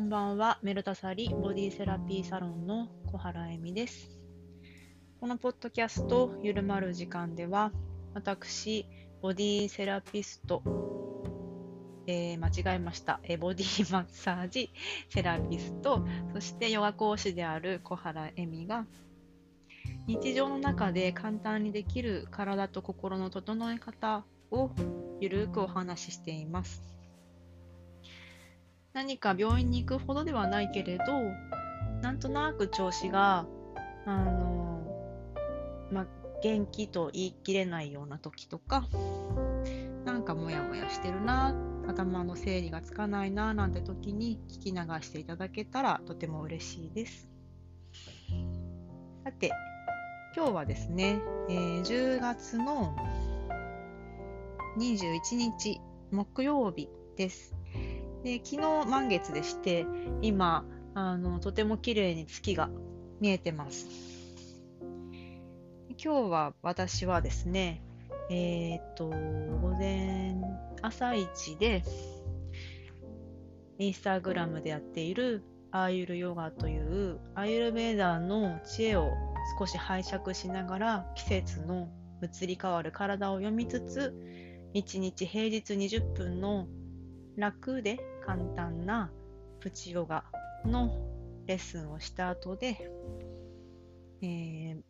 んばんは。メルタサリボディセラピーサロンの小原恵美です。このポッドキャストゆるまる時間では、私、ボディセラピスト、えー間違えました、えーボディマッサージセラピスト、そしてヨガ講師である小原恵美が、日常の中で簡単にできる体と心の整え方をゆるくお話ししています。何か病院に行くほどではないけれど、なんとなく調子が、あの、まあ、元気と言い切れないような時とか、なんかモヤモヤしてるな、頭の整理がつかないな、なんて時に聞き流していただけたらとても嬉しいです。さて、今日はですね、えー10月の21日木曜日です。で昨日満月でして、今、あのとても綺麗に月が見えてます。今日は私はですね、えーっと、午前、朝一で、インスタグラムでやっているアーユルヨガというアーユルベーダーの知恵を少し拝借しながら季節の移り変わる体を読みつつ1日平日20分の楽で簡単なプチヨガのレッスンをした後で、えー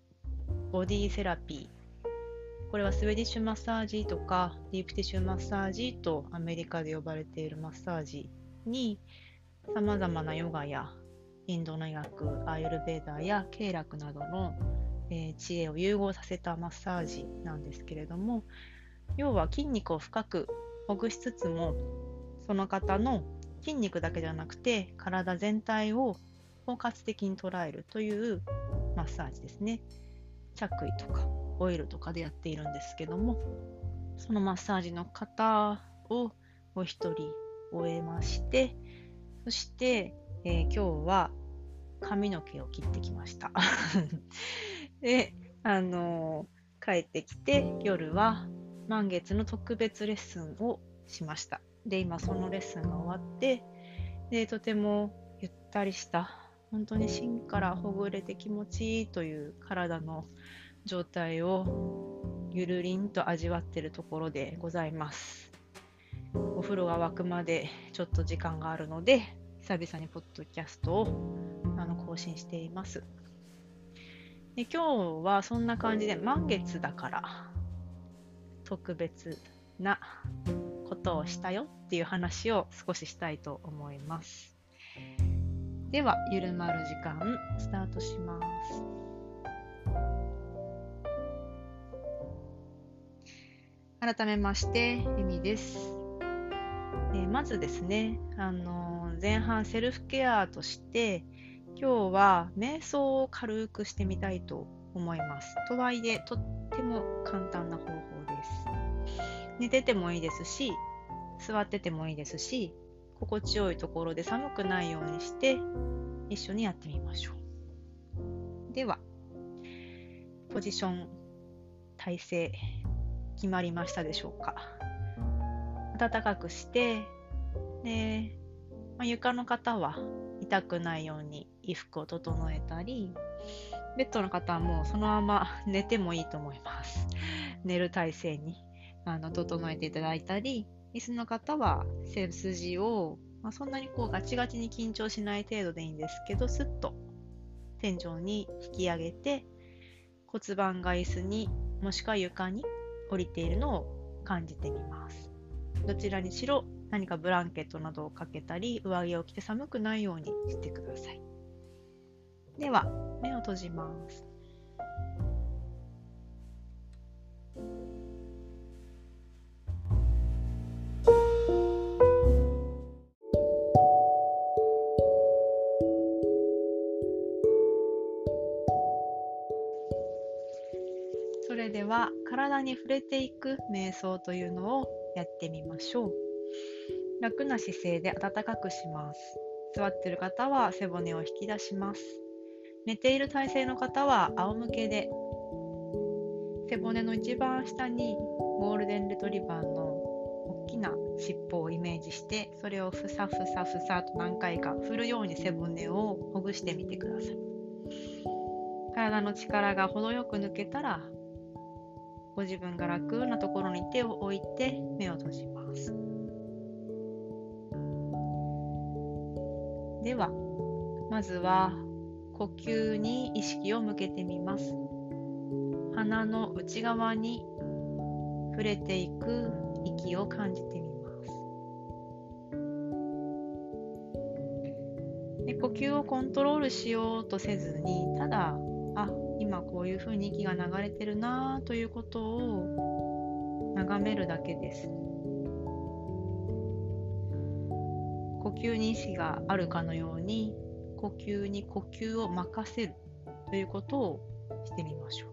ボディセラピー。これはスウェディッシュマッサージとかディープティッシュマッサージとアメリカで呼ばれているマッサージにさまざまなヨガやインドの医学アーユルベーダーや経絡などの、えー知恵を融合させたマッサージなんですけれども要は筋肉を深くほぐしつつもその方の筋肉だけじゃなくて体全体を包括的に捉えるというマッサージですね。着衣とかオイルとかでやっているんですけどもそのマッサージの方をお一人終えましてそして、えー今日は髪の毛を切ってきました。であのー帰ってきて夜は満月の特別レッスンをしました。で今そのレッスンが終わってでとてもゆったりした本当に芯からほぐれて気持ちいいという体の状態をゆるりんと味わってるところでございます。お風呂が沸くまでちょっと時間があるので久々にポッドキャストをあの更新しています。で今日はそんな感じで満月だから特別なことをしたよっていう話を少ししたいと思います。では、ゆるまる時間スタートします。改めまして、エミです。えーまずですね、あのー前半セルフケアとして、今日は瞑想を軽くしてみたいと思います。とはいえ、とっても簡単な方法です。寝ててもいいですし、座っててもいいですし、心地よいところで寒くないようにして、一緒にやってみましょう。では、ポジション、体勢、決まりましたでしょうか。暖かくして、で、まあ、床の方は痛くないように衣服を整えたり、ベッドの方はもうそのまま寝てもいいと思います。寝る体勢にあの整えていただいたり、椅子の方は背筋を、まあ、そんなにこうガチガチに緊張しない程度でいいんですけど、スッと天井に引き上げて、骨盤が椅子にもしくは床に降りているのを感じてみます。どちらにしろ何かブランケットなどをかけたり、上着を着て寒くないようにしてください。では、目を閉じます。は体に触れていく瞑想というのをやってみましょう。楽な姿勢で温かくします。座っている方は背骨を引き出します。寝ている体勢の方は仰向けで背骨の一番下にゴールデンレトリバーの大きな尻尾をイメージしてそれをふさふさふさと何回か振るように背骨をほぐしてみてください体の力が程よく抜けたらご自分が楽なところに手を置いて目を閉じます。ではまずは呼吸に意識を向けてみます。鼻の内側に触れていく息を感じてみます。で呼吸をコントロールしようとせずにただ今こういうふうに息が流れてるなということを眺めるだけです。呼吸に意識があるかのように呼吸に呼吸を任せるということをしてみましょう。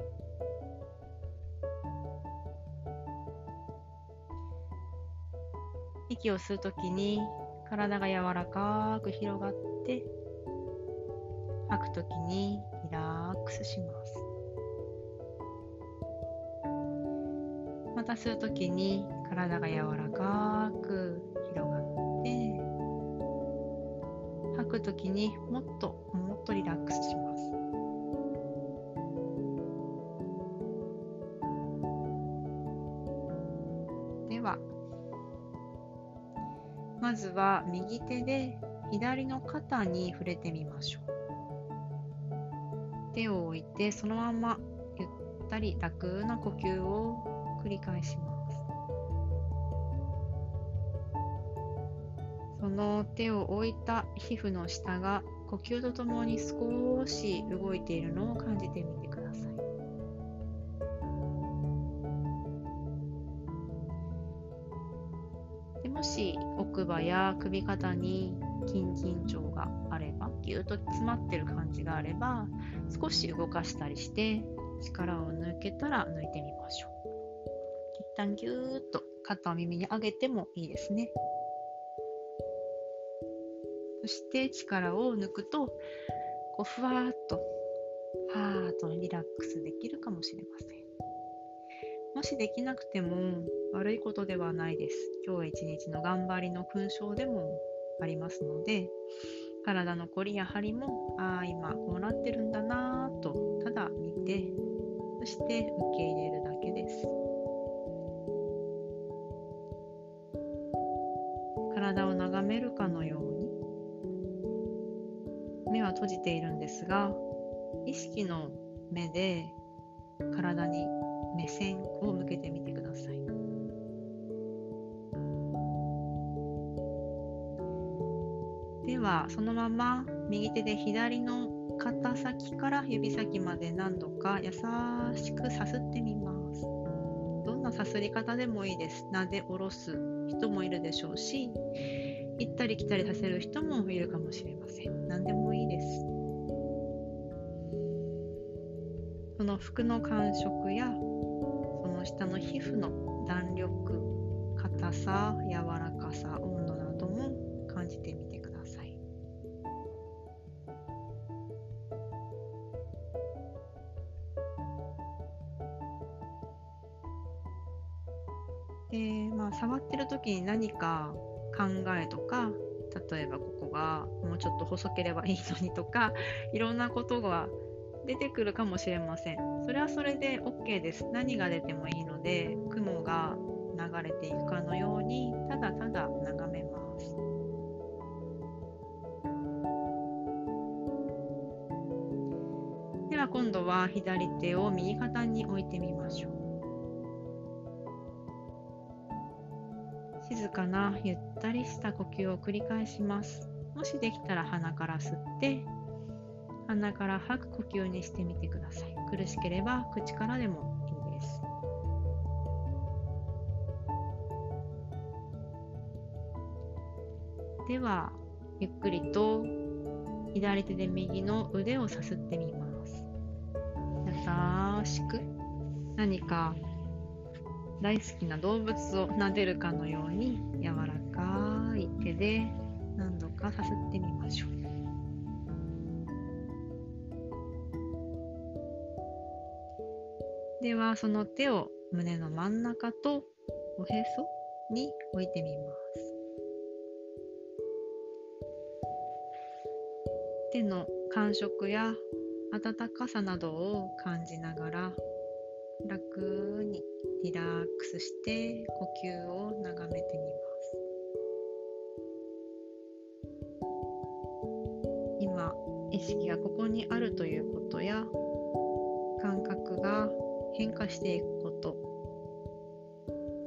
息を吸うときに体が柔らかく広がって吐くときにリラックスします。また吸うときに体が柔らかく広がって吐くときにもっともっとリラックスします。ではまずは右手で左の肩に触れてみましょう。手を置いてそのままゆったり楽な呼吸を繰り返します。その手を置いた皮膚の下が呼吸とともに少し動いているのを感じてみてください。でもし奥歯や首肩に筋緊張があればぎゅっと詰まってる感じがあれば少し動かしたりして力を抜けたら抜いてみましょう。一旦ぎゅーっと肩を耳に上げてもいいですね。そして力を抜くとこうふわーっとはーっとリラックスできるかもしれません。もしできなくても悪いことではないです。今日一日の頑張りの勲章でもありますので体のこりや張りもああ今こうなってるんだなぁとただ見てそして受け入れるだけです。体を眺めるかのように目は閉じているんですが意識の目で体に目線を向けてみてください。はそのまま右手で左の肩先から指先まで何度か優しくさすってみます。どんなさすり方でもいいです。なで下ろす人もいるでしょうし行ったり来たりさせる人もいるかもしれません。何でもいいです。その服の感触やその下の皮膚の弾力硬さ柔らかさ細ければいいのにとかいろんなことが出てくるかもしれません。それはそれで OK です。何が出てもいいので雲が流れていくかのようにただただ眺めます。では今度は左手を右肩に置いてみましょう。静かなゆったりした呼吸を繰り返します。もしできたら鼻から吸って鼻から吐く呼吸にしてみてください。苦しければ口からでもいいです。ではゆっくりと左手で右の腕をさすってみます。優しく。何か大好きな動物を撫でるかのように柔らかい手でかさすってみましょうではその手を胸の真ん中とおへそに置いてみます。手の感触や温かさなどを感じながら楽にリラックスして呼吸を眺めてみます。意識がここにあるということや感覚が変化していくこと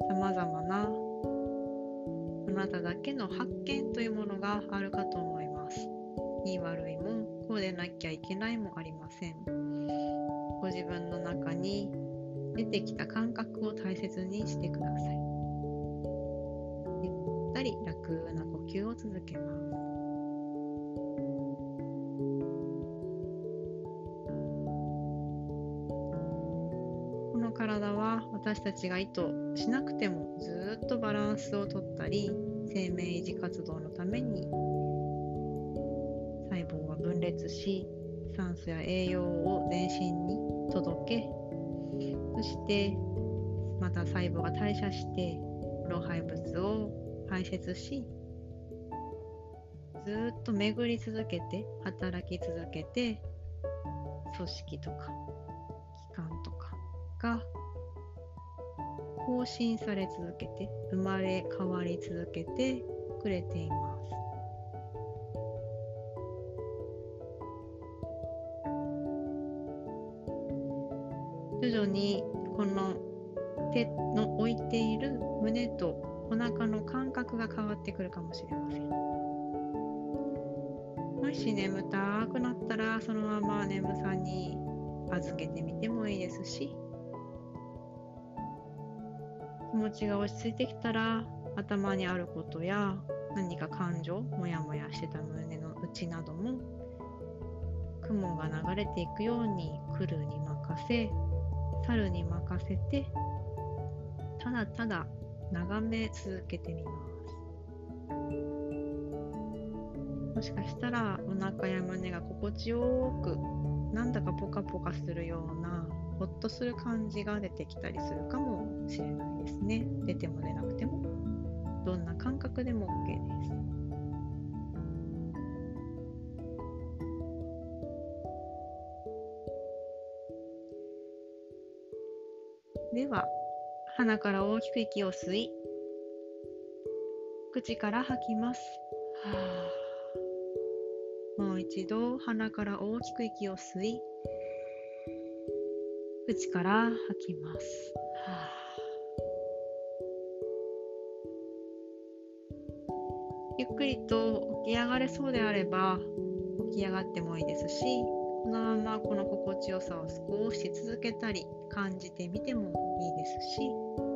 さまざまなあなただけの発見というものがあるかと思います。いい悪いもこうでなきゃいけないもありません。ご自分の中に出てきた感覚を大切にしてください。ゆったり楽な呼吸を続けます。私たちが意図しなくてもずっとバランスをとったり生命維持活動のために細胞は分裂し酸素や栄養を全身に届けそしてまた細胞が代謝して老廃物を排泄しずっと巡り続けて働き続けて組織とか機関とかが更新され続けて生まれ変わり続けてくれています。徐々にこの手の置いている胸とお腹の感覚が変わってくるかもしれません。もし眠たくなったらそのまま眠さに預けてみてもいいですし持ちが落ち着いてきたら頭にあることや何か感情もやもやしてた胸の内なども雲が流れていくように来るに任せ猿に任せてただただ眺め続けてみます。もしかしたらお腹や胸が心地よくなんだかポカポカするようなほっとする感じが出てきたりするかもしれないですね。出ても出なくても。どんな感覚でも OK です。では鼻から大きく息を吸い口から吐きます、はあ、もう一度鼻から大きく息を吸い口から吐きます、ゆっくりと起き上がれそうであれば起き上がってもいいですしこのままこの心地よさを少し続けたり感じてみてもいいですし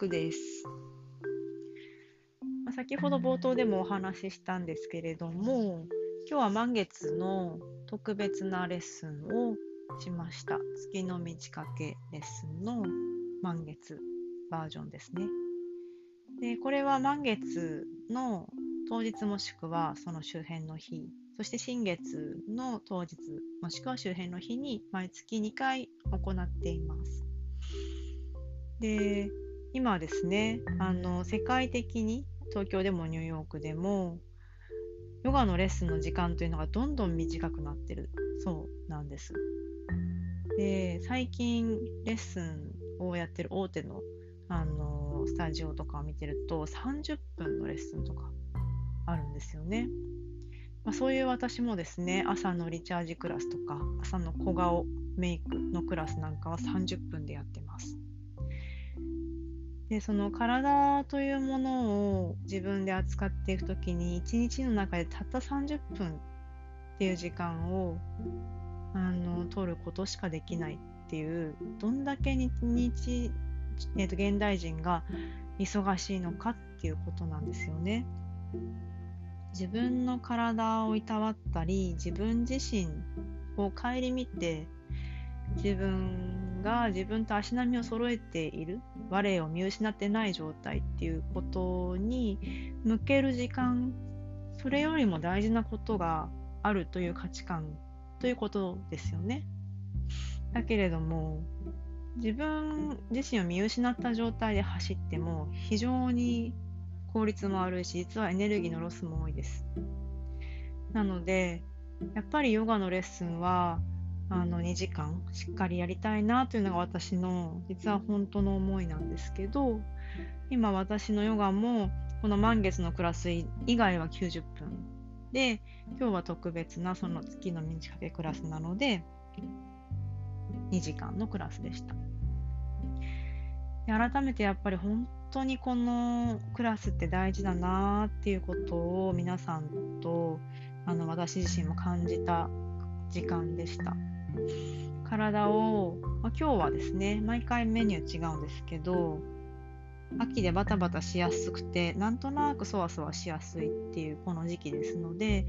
6です。まあ、先ほど冒頭でもお話ししたんですけれども今日は満月の特別なレッスンをしました月の満ち欠けレッスンの満月バージョンですね。でこれは満月の当日もしくはその周辺の日そして新月の当日もしくは周辺の日に毎月2回行っています。で今ですねあの世界的に東京でもニューヨークでもヨガのレッスンの時間というのがどんどん短くなってるそうなんです。で最近レッスンをやってる大手のあのスタジオとかを見てると30分のレッスンとかあるんですよね。まあ、そういう私もですね朝のリチャージクラスとか朝の小顔メイクのクラスなんかは30分でやってます。でその体というものを自分で扱っていく時に1日の中でたった30分っていう時間をあの取ることしかできないっていうどんだけ日日、えーと、現代人が忙しいのかっていうことなんですよね。自分の体をいたわったり自分自身を顧みて自分が自分と足並みを揃えている我を見失ってない状態っていうことに向ける時間それよりも大事なことがあるという価値観ということですよね。だけれども自分自身を見失った状態で走っても非常に効率も悪いし実はエネルギーのロスも多いです。なのでやっぱりヨガのレッスンはあの2時間しっかりやりたいなというのが私の実は本当の思いなんですけど今私のヨガもこの満月のクラス以外は90分で今日は特別なその月の満ち欠けクラスなので2時間のクラスでしたで改めてやっぱり本当にこのクラスって大事だなっていうことを皆さんとあの私自身も感じた時間でした。体を、まあ、今日はですね毎回メニュー違うんですけど秋でバタバタしやすくてなんとなくそわそわしやすいっていうこの時期ですので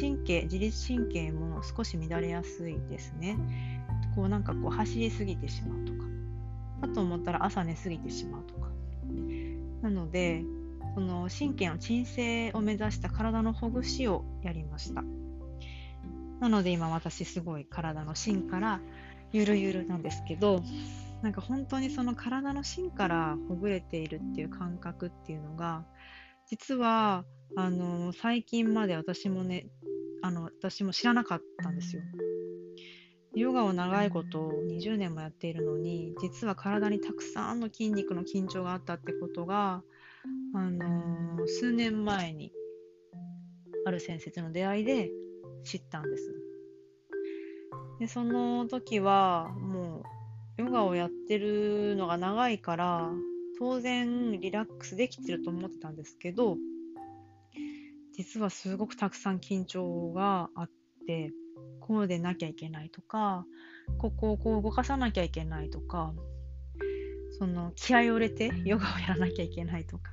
神経自律神経も少し乱れやすいですね。こうなんかこう走りすぎてしまうとかかと思ったら朝寝すぎてしまうとか。なのでその神経の鎮静を目指した体のほぐしをやりました。なので今私すごい体の芯からゆるゆるなんですけどなんか本当にその体の芯からほぐれているっていう感覚っていうのが実はあの最近まで私もねあの私も知らなかったんですよ。ヨガを長いこと20年もやっているのに実は体にたくさんの筋肉の緊張があったってことが、あの数年前にある先生との出会いで知ったんです。でその時はもうヨガをやってるのが長いから当然リラックスできてると思ってたんですけど実はすごくたくさん緊張があってこうでなきゃいけないとかここをこう動かさなきゃいけないとかその気合を入れてヨガをやらなきゃいけないとか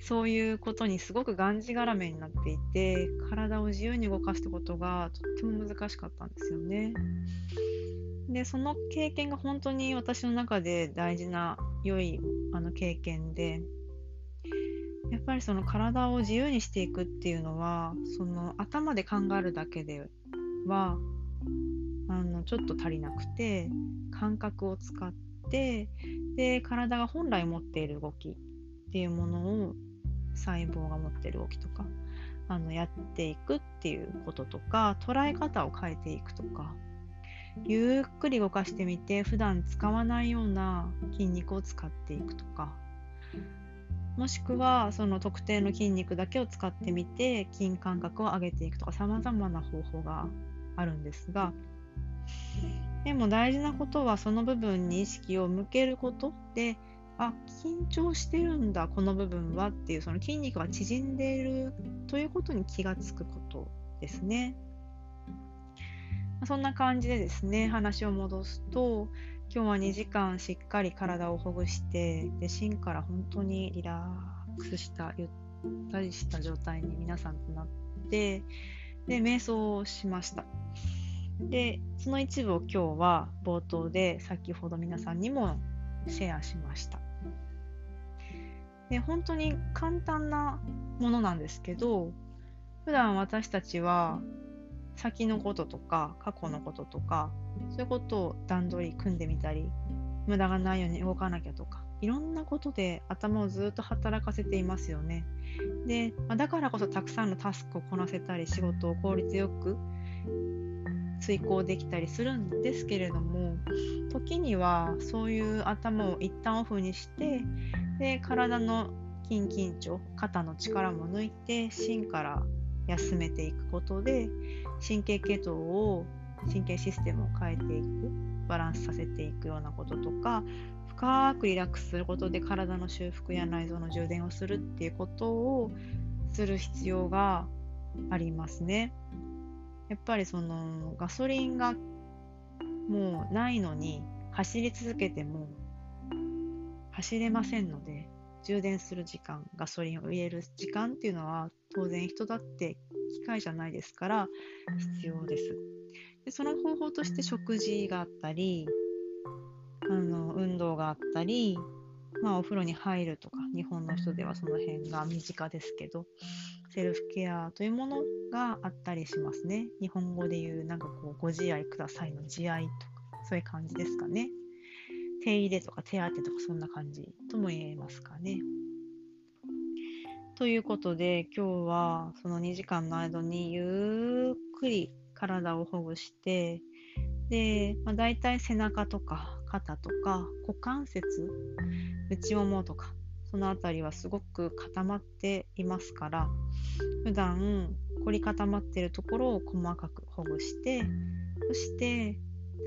そういうことにすごくがんじがらめになっていて体を自由に動かすことがとっても難しかったんですよね。でその経験が本当に私の中で大事な良いあの経験でやっぱりその体を自由にしていくっていうのはその頭で考えるだけではあのちょっと足りなくて感覚を使ってで体が本来持っている動きっていうものを細胞が持ってる動きとかあのやっていくっていうこととか捉え方を変えていくとかゆっくり動かしてみて普段使わないような筋肉を使っていくとかもしくはその特定の筋肉だけを使ってみて筋感覚を上げていくとかさまざまな方法があるんですがでも大事なことはその部分に意識を向けることであ緊張してるんだこの部分はっていうその筋肉が縮んでいるということに気がつくことですね。そんな感じでですね話を戻すと今日は2時間しっかり体をほぐしてで芯から本当にリラックスしたゆったりした状態に皆さんとなってで瞑想をしましたでその一部を今日は冒頭で先ほど皆さんにもシェアしましたで本当に簡単なものなんですけど普段私たちは先のこととか過去のこととかそういうことを段取り組んでみたり無駄がないように動かなきゃとかいろんなことで頭をずっと働かせていますよね。で、ま、だからこそたくさんのタスクをこなせたり仕事を効率よく遂行できたりするんですけれども時にはそういう頭を一旦オフにしてで体の筋緊張肩の力も抜いて芯から休めていくことで神経系統を神経システムを変えていくバランスさせていくようなこととか深くリラックスすることで体の修復や内臓の充電をするっていうことをする必要がありますね。やっぱりそのガソリンがもうないのに走り続けても走れませんので充電する時間ガソリンを入れる時間っていうのは当然人だって機械じゃないですから必要です。でその方法として食事があったりあの運動があったり、まあ、お風呂に入るとか日本の人ではその辺が身近ですけどセルフケアというものがあったりしますね。日本語で言うなんかこうご自愛くださいの自愛とかそういう感じですかね。手入れとか手当てとかそんな感じとも言えますかね。ということで今日はその2時間の間にゆっくり体をほぐしてで、まあ、大体背中とか肩とか股関節内ももとかその辺りはすごく固まっていますから普段凝り固まっているところを細かくほぐしてそして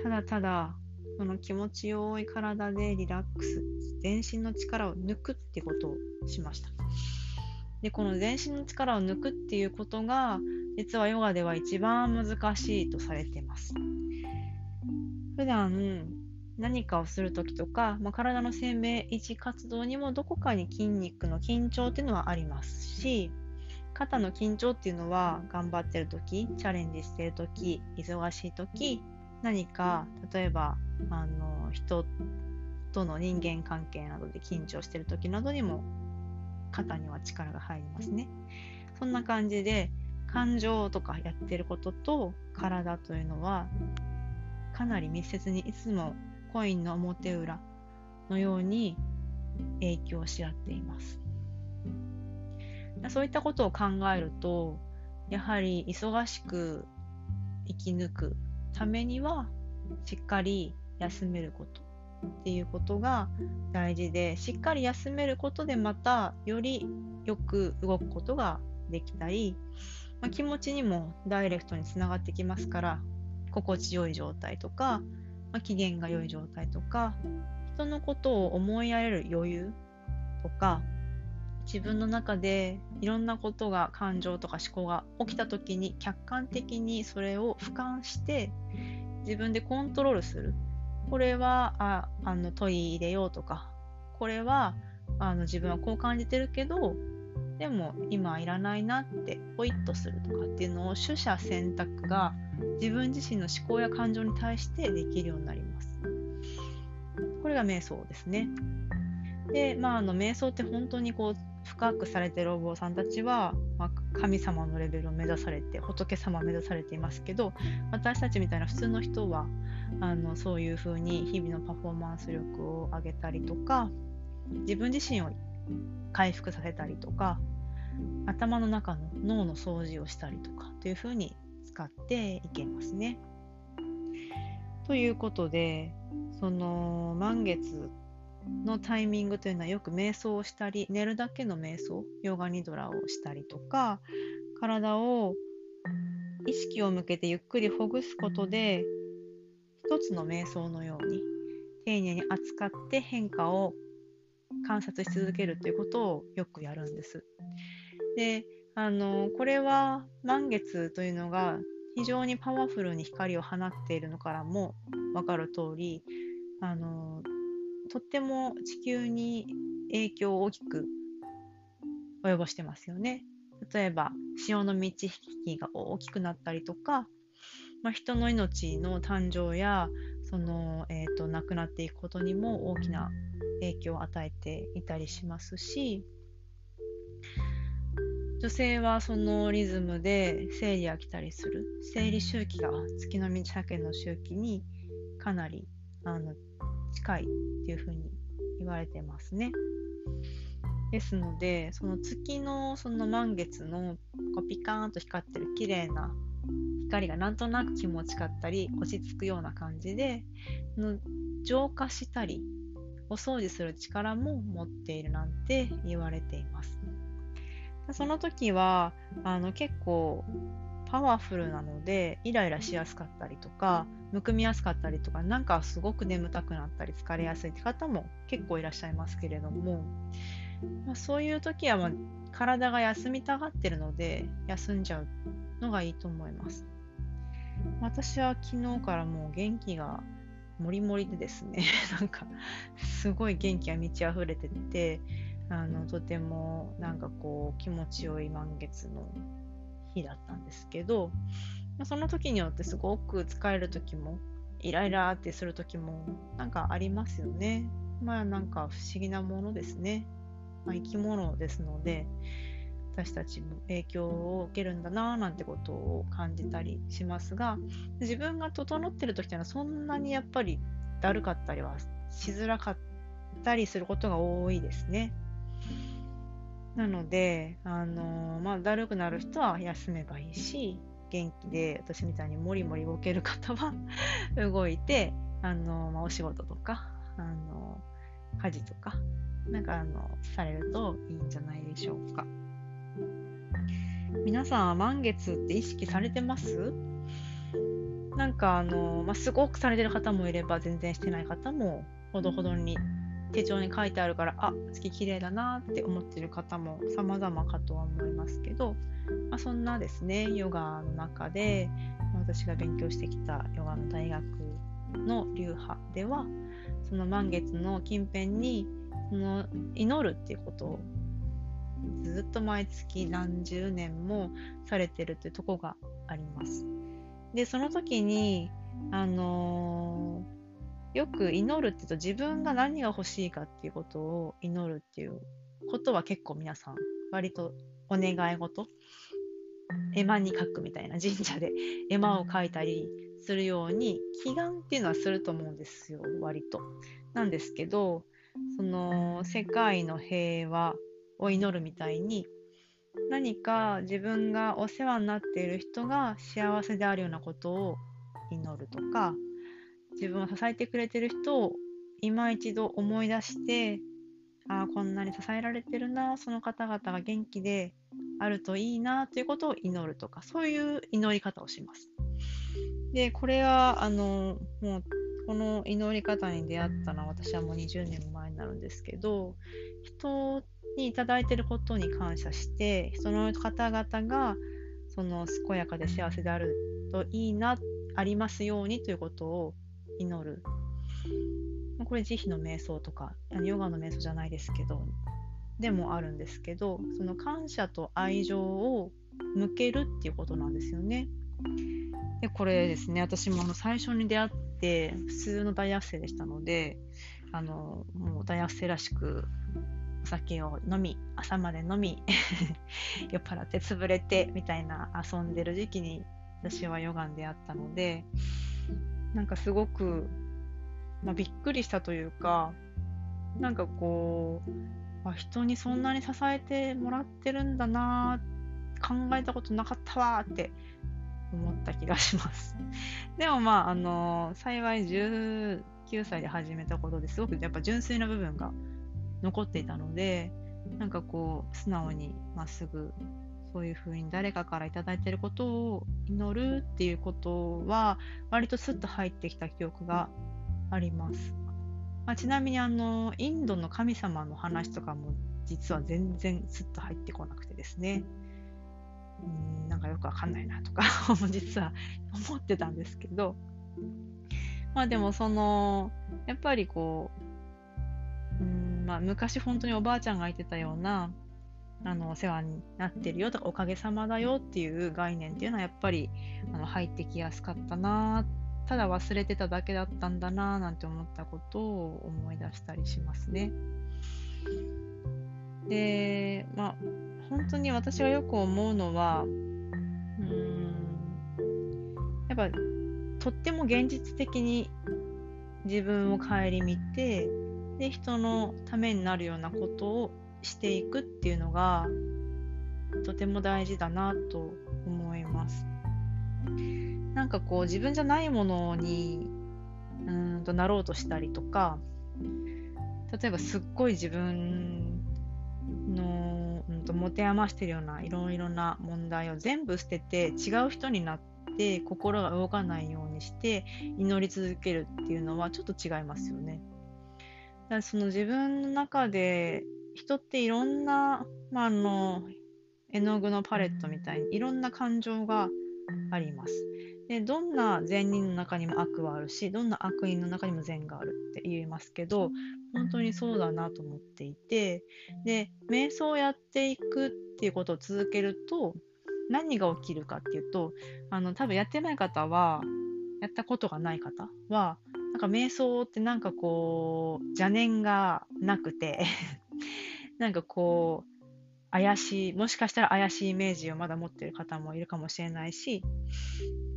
ただただその気持ちよい体でリラックス全身の力を抜くってことをしました。でこの全身の力を抜くっていうことが実はヨガでは一番難しいとされています。普段何かをするときとか、まあ、体の生命維持活動にもどこかに筋肉の緊張っていうのはありますし肩の緊張っていうのは頑張ってる時チャレンジしてる時忙しい時何か例えばあの人との人間関係などで緊張してる時などにも肩には力が入りますね。そんな感じで感情とかやってることと体というのはかなり密接にいつもコインの表裏のように影響し合っています。そういったことを考えるとやはり忙しく生き抜くためにはしっかり休めることっていうことが大事でしっかり休めることでまたよりよく動くことができたり、まあ、気持ちにもダイレクトにつながってきますから心地よい状態とかまあ、機嫌が良い状態とか人のことを思いやれる余裕とか自分の中でいろんなことが感情とか思考が起きた時に客観的にそれを俯瞰して自分でコントロールする。これはああの問い入れようとかこれはあの自分はこう感じてるけどでも今いらないなってポイッとするとかっていうのを取捨選択が自分自身の思考や感情に対してできるようになります。これが瞑想ですね。で、まあ、あの瞑想って本当にこう深くされてるお坊さんたちは、まあ、神様のレベルを目指されて仏様を目指されていますけど私たちみたいな普通の人はあのそういうふうに日々のパフォーマンス力を上げたりとか自分自身を回復させたりとか頭の中の脳の掃除をしたりとかというふうに使っていけますね。ということでその満月のタイミングというのはよく瞑想をしたり寝るだけの瞑想ヨガニドラをしたりとか体を意識を向けてゆっくりほぐすことで一つの瞑想のように丁寧に扱って変化を観察し続けるということをよくやるんです。であのこれは満月というのが非常にパワフルに光を放っているのからも分かる通りあのとっても地球に影響を大きく及ぼしてますよね。例えば潮の満ち引きが大きくなったりとか、まあ、人の命の誕生やその、えーと亡くなっていくことにも大きな影響を与えていたりしますし女性はそのリズムで生理が来たりする生理周期が月の満ち欠けの周期にかなりあの近いっていうふうに言われてますね。ですので、その月のその満月のこうピカーンと光ってる綺麗な光がなんとなく気持ちかったり落ち着くような感じで浄化したりお掃除する力も持っているなんて言われています。その時はあの結構パワフルなのでイライラしやすかったりとかむくみやすかったりとかなんかすごく眠たくなったり疲れやすいって方も結構いらっしゃいますけれども、まあ、そういう時はまあ体が休みたがってるので休んじゃうのがいいと思います。私は昨日からもう元気がもりもりでですね なんかすごい元気が満ち溢れててあのとてもなんかこう気持ちよい満月の日だったんですけど、まあ、その時によってすごく疲れる時もイライラってする時もなんかありますよね。まあなんか不思議なものですね。まあ、生き物ですので私たちも影響を受けるんだななんてことを感じたりしますが自分が整ってる時っていうのはそんなにやっぱりだるかったりはしづらかったりすることが多いですね。なので、あのまあ、だるくなる人は休めばいいし、元気で私みたいにもりもり動ける方は 動いて、あのまあ、お仕事とか、あの家事とか、なんかあのされるといいんじゃないでしょうか。皆さんは満月って意識されてます？なんかあの、まあ、すごくされてる方もいれば全然してない方もほどほどに手帳に書いてあるからあ月綺麗だなって思ってる方も様々かとは思いますけど、まあ、そんなですねヨガの中で私が勉強してきたヨガの大学の流派ではその満月の近辺にその祈るっていうことをずっと毎月何十年もされてるっていうとこがあります。でその時にあのーよく祈るって言うと自分が何が欲しいかっていうことを祈るっていうことは結構皆さん割とお願い事絵馬に書くみたいな神社で 絵馬を書いたりするように祈願っていうのはすると思うんですよ割と。なんですけどその世界の平和を祈るみたいに何か自分がお世話になっている人が幸せであるようなことを祈るとか自分を支えてくれてる人を今一度思い出してああこんなに支えられてるなその方々が元気であるといいなということを祈るとかそういう祈り方をします。でこれはあのもうこの祈り方に出会ったのは私はもう20年前になるんですけど人に頂いてることに感謝してその方々がその健やかで幸せであるといいなありますようにということを祈る。これ慈悲の瞑想とかヨガの瞑想じゃないですけどでもあるんですけどその感謝と愛情を向けるっていうことなんですよね。でこれですね私もあの最初に出会って普通の大学生でしたのであのもう大学生らしくお酒を飲み朝まで飲み 酔っ払って潰れてみたいな遊んでる時期に私はヨガに出会ったのでなんかすごく、まあ、びっくりしたというか、なんかこう、あ、人にそんなに支えてもらってるんだな考えたことなかったわって思った気がします。でもまあ、あの幸い19歳で始めたことですごくやっぱ純粋な部分が残っていたので、なんかこう、素直にまっすぐそういうふうに誰かから頂いてることを祈るっていうことは割とスッと入ってきた記憶があります。まあ、ちなみにあのインドの神様の話とかも実は全然スッと入ってこなくてですねうんなんかよくわかんないなとか 実は思ってたんですけどまあでもそのやっぱりこううんまあ昔本当におばあちゃんが言ってたようなあのお世話になってるよとかおかげさまだよっていう概念っていうのはやっぱりあの入ってきやすかったなただ忘れてただけだったんだななんて思ったことを思い出したりしますね。でまあ本当に私がよく思うのはうんやっぱとっても現実的に自分を顧みてで人のためになるようなことをしていくっていうのがとても大事だなと思います。なんかこう自分じゃないものにうんとなろうとしたりとか例えばすっごい自分の、うんと、持て余してるようないろいろな問題を全部捨てて違う人になって心が動かないようにして祈り続けるっていうのはちょっと違いますよね。だその自分の中で人っていろんな、まあ、あの絵の具のパレットみたいにいろんな感情があります。でどんな善人の中にも悪はあるしどんな悪人の中にも善があるって言えますけど本当にそうだなと思っていてで瞑想をやっていくっていうことを続けると何が起きるかっていうとあの多分やってない方はやったことがない方はなんか瞑想ってなんかこう邪念がなくて なんかこう怪しい、もしかしたら怪しいイメージをまだ持ってる方もいるかもしれないし、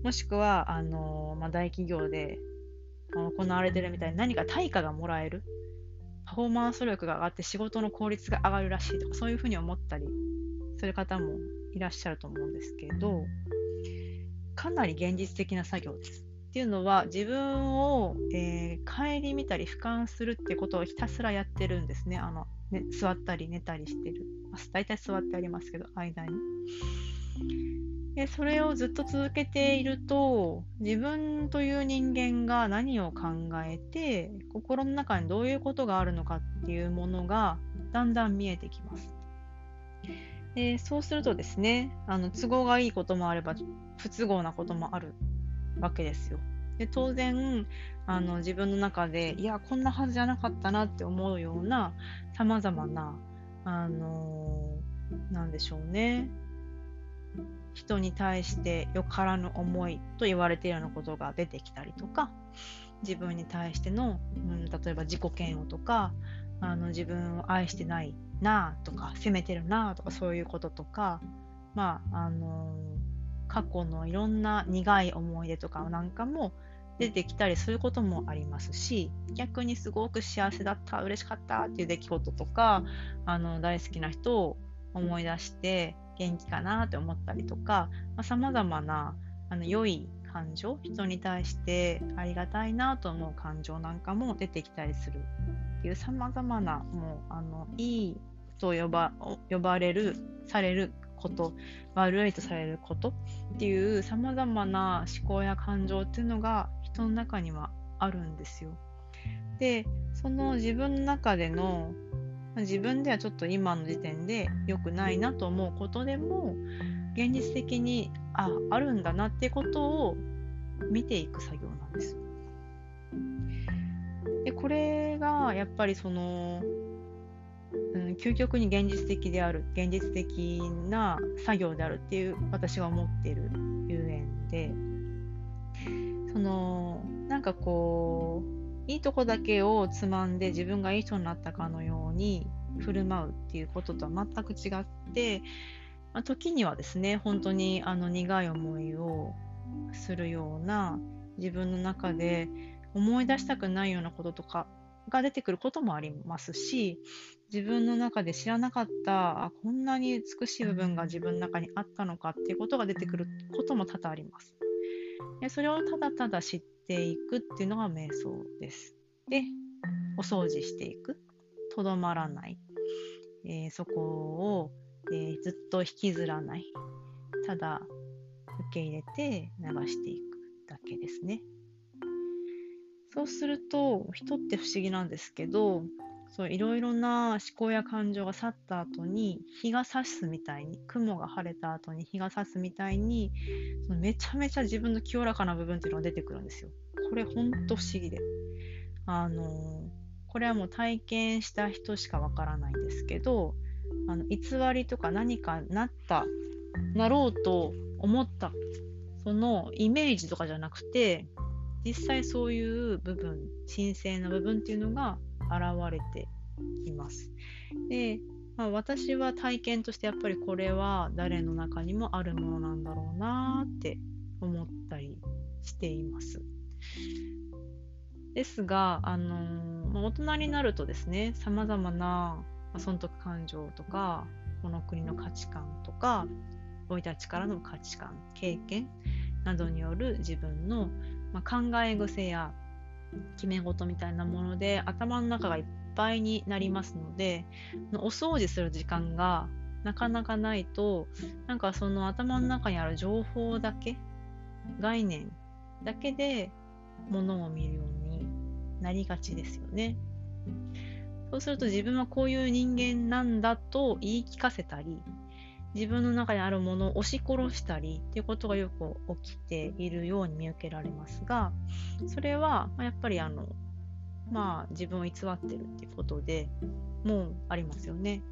もしくは、あのまあ、大企業で行われてるみたいに何か対価がもらえる、パフォーマンス力が上がって仕事の効率が上がるらしいとか、そういうふうに思ったりする方もいらっしゃると思うんですけど、かなり現実的な作業です。っていうのは自分を、えー、顧みたり俯瞰するってことをひたすらやってるんですね。あのね座ったり寝たりしてる。大体座ってありますけど、間に。でそれをずっと続けていると自分という人間が何を考えて心の中にどういうことがあるのかっていうものがだんだん見えてきます。でそうするとですねあの都合がいいこともあれば不都合なこともあるわけですよ。で当然あの自分の中でいやこんなはずじゃなかったなって思うようなさまざまなあのなんでしょうね。人に対してよからぬ思いと言われているようなことが出てきたりとか自分に対しての、うん、例えば自己嫌悪とかあの自分を愛してないなとか責めてるなとかそういうこととかまああの過去のいろんな苦い思い出とかなんかも出てきたりすることもありますし逆にすごく幸せだった嬉しかったっていう出来事とかあの大好きな人を思い出して元気かなって思ったりとかさまざ、まなあの良い感情人に対してありがたいなと思う感情なんかも出てきたりするっていうさまざまなもうあのいいと呼ば呼ばれるされること悪いとされることっていうさまざまな思考や感情っていうのが人の中にはあるんですよ。でその自分の中での自分ではちょっと今の時点で良くないなと思うことでも現実的にああるんだなってことを見ていく作業なんです。でこれがやっぱりそのうん、究極に現実的である現実的な作業であるっていう私が思っている遊園で。そのなんかこういいとこだけをつまんで自分がいい人になったかのように振る舞うっていうこととは全く違って、まあ、時にはですね本当にあの苦い思いをするような自分の中で思い出したくないようなこととかが出てくることもありますし自分の中で知らなかったあこんなに美しい部分が自分の中にあったのかっていうことが出てくることも多々あります。でそれをただただ知っていくっていうのが瞑想です。で、お掃除していく。とどまらない。えー、そこを、えー、ずっと引きずらない。ただ受け入れて流していくだけですね。そうすると人って不思議なんですけどそういろいろな思考や感情が去った後に日が差すみたいに雲が晴れた後に日が差すみたいにそのめちゃめちゃ自分の清らかな部分っていうのが出てくるんですよ。これほんと不思議で。あのこれはもう体験した人しかわからないんですけどあの偽りとか何かなったなろうと思ったそのイメージとかじゃなくて実際そういう部分神聖な部分っていうのが現れてきます。で、まあ、私は体験としてやっぱりこれは誰の中にもあるものなんだろうなって思ったりしています。ですが、あのー、大人になるとですね、様々な損得感情とか、この国の価値観とか、生い立ちからの価値観、経験などによる自分の、まあ、考え癖や決め事みたいなもので頭の中がいっぱいになりますので、お掃除する時間がなかなかないと、なんかその頭の中にある情報だけ、概念だけで物を見るようになりがちですよね。そうすると自分はこういう人間なんだと言い聞かせたり、自分の中にあるものを押し殺したりっていうことがよく起きているように見受けられますが、それはやっぱりあの、まあ自分を偽ってるっていうことでもうありますよね。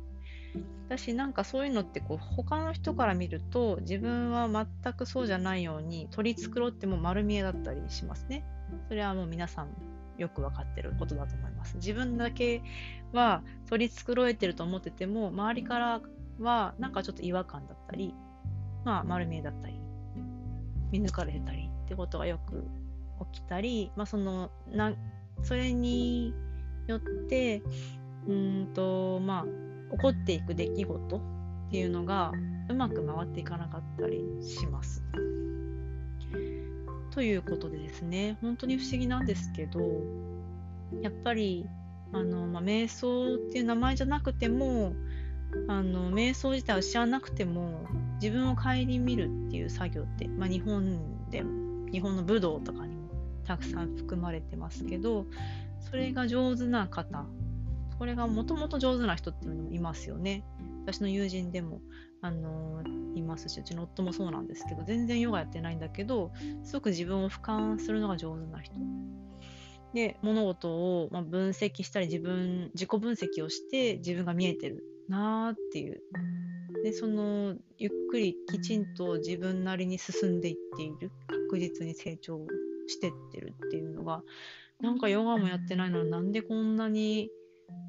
だしなんかそういうのってこう他の人から見ると自分は全くそうじゃないように取り繕っても丸見えだったりしますね。それはもう皆さんよくわかってることだと思います。自分だけは取り繕えてると思ってても周りからはなんかちょっと違和感だったり、まあ丸見えだったり、見抜かれてたりってことがよく起きたり、まあそのなそれによってうんとまあ起こっていく出来事っていうのがうまく回っていかなかったりします。ということでですね、本当に不思議なんですけど、やっぱり、あの、まあ、瞑想っていう名前じゃなくても、あの、瞑想自体を知らなくても、自分を顧みるっていう作業って、まあ、日本でも、日本の武道とかにもたくさん含まれてますけど、それが上手な方これがもともと上手な人っていうのもいますよね。私の友人でも、あの、いますし、うちの夫もそうなんですけど、全然ヨガやってないんだけど、すごく自分を俯瞰するのが上手な人。で、物事を、ま分析したり、自分、自己分析をして、自分が見えてるなーっていう。で、その、ゆっくりきちんと自分なりに進んでいっている。確実に成長してってるっていうのが、なんかヨガもやってないのになんでこんなに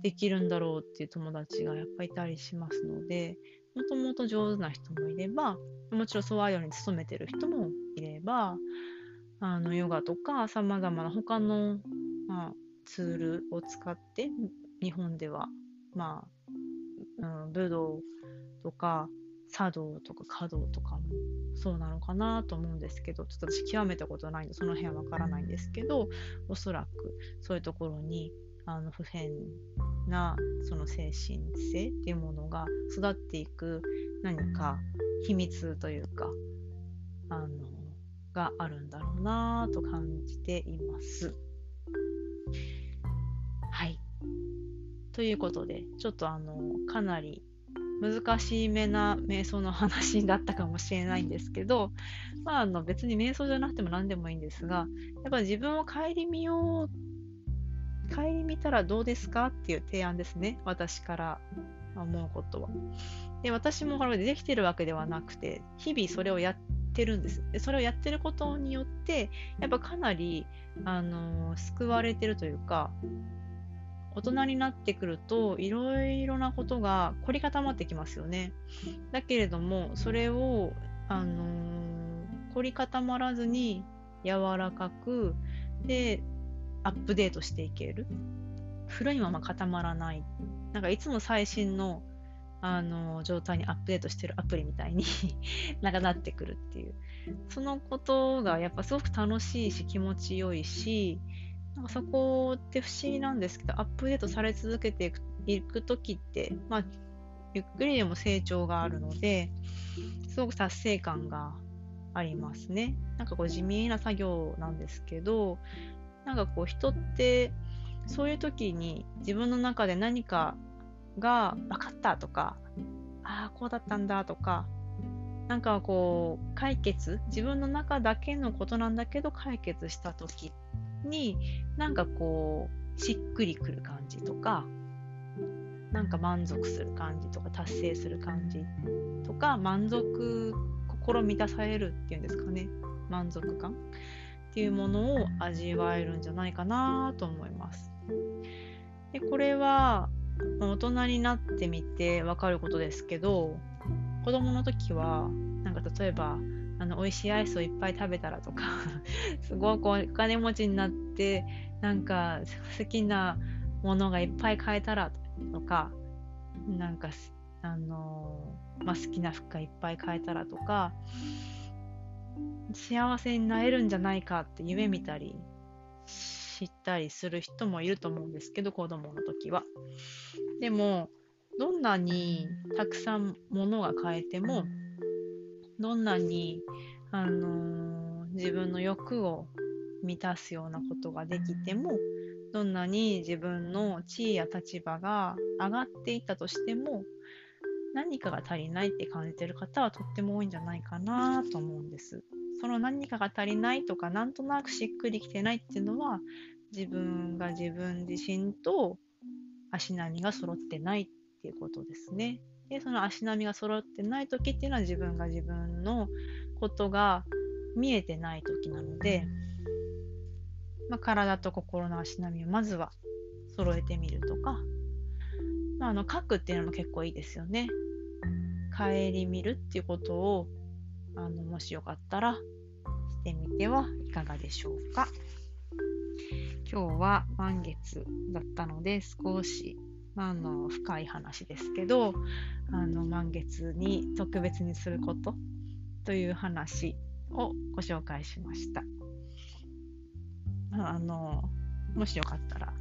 できるんだろうっていう友達がやっぱいたりしますので、もともと上手な人もいれば、もちろんそうあるように努めてる人もいれば、あのヨガとかさまざまな他の、まあ、ツールを使って日本では、まあうん、武道とか茶道とか華道とかもそうなのかなと思うんですけどちょっと私極めたことないんでその辺はわからないんですけどおそらくそういうところにあの普遍なその精神性っていうものが育っていく何か秘密というかあのがあるんだろうなと感じています。はい。ということでちょっとあのかなり難しめな瞑想の話だったかもしれないんですけど、まあ、あの別に瞑想じゃなくても何でもいいんですが、やっぱ自分を顧みよう顧みたらどうですかっていう提案ですね。私から思うことは。で、私もこれできてるわけではなくて、日々それをやってるんです。で、それをやってることによって、やっぱかなり、あの、救われてるというか、大人になってくるといろいろなことが凝り固まってきますよね。だけれどもそれを、あのー、凝り固まらずに柔らかくでアップデートしていける。古いまま固まらない。なんかいつも最新のあの状態にアップデートしてるアプリみたいに なんかなってくるっていう。そのことがやっぱすごく楽しいし気持ちよいし、なんかそこって不思議なんですけど、アップデートされ続けていくいく時って、まあ、ゆっくりでも成長があるので、すごく達成感がありますね。なんかこう地味な作業なんですけど、なんかこう人ってそういう時に自分の中で何かが分かったとかああこうだったんだとかなんかこう解決自分の中だけのことなんだけど解決した時になんかこうしっくりくる感じとかなんか満足する感じとか達成する感じとか満足心満たされるっていうんですかね満足感っていうものを味わえるんじゃないかなと思います。でこれは大人になってみて分かることですけど子供の時はなんか例えばあの美味しいアイスをいっぱい食べたらとかすごくお金持ちになってなんか好きな物がいっぱい買えたらとか、なんか、あのー、まあ、好きな服がいっぱい買えたらとか、幸せになれるんじゃないかって夢見たり知ったりする人もいると思うんですけど、子供の時は。でも、どんなにたくさん物が買えても、どんなに、あのー、自分の欲を満たすようなことができても、どんなに自分の地位や立場が上がっていったとしても、何かが足りないって感じてる方はとっても多いんじゃないかなと思うんです。その何かが足りないとか、なんとなくしっくりきてないっていうのは、自分が自分自身と足並みが揃ってないっていうことですね。で、その足並みが揃ってない時っていうのは自分が自分のことが見えてない時なので、まあ、体と心の足並みをまずは揃えてみるとか、まあ、あの書くっていうのも結構いいですよね。顧みるっていうことをあのもしよかったらしてみてはいかがでしょうか。今日は満月だったので少し、まあ、あの深い話ですけどあの満月に特別にすることという話をご紹介しました。あのもしよかったら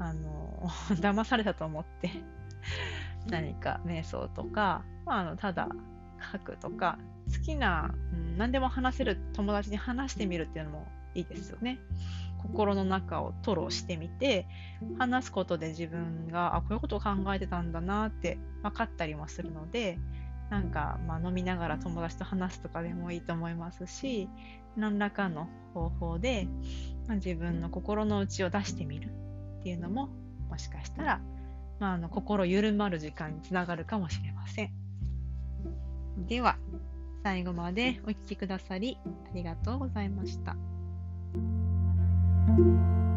あの 騙されたと思って何か瞑想とか、まあ、あのただ書くとか好きな、うん、何でも話せる友達に話してみるっていうのもいいですよね。心の中を吐露してみて話すことで自分があこういうことを考えてたんだなって分かったりもするのでなんか、まあ、飲みながら友達と話すとかでもいいと思いますし何らかの方法で、まあ、自分の心の内を出してみるっていうのももしかしたら、まあ、あの心緩まる時間につながるかもしれません。では最後までお聴きくださりありがとうございました。Música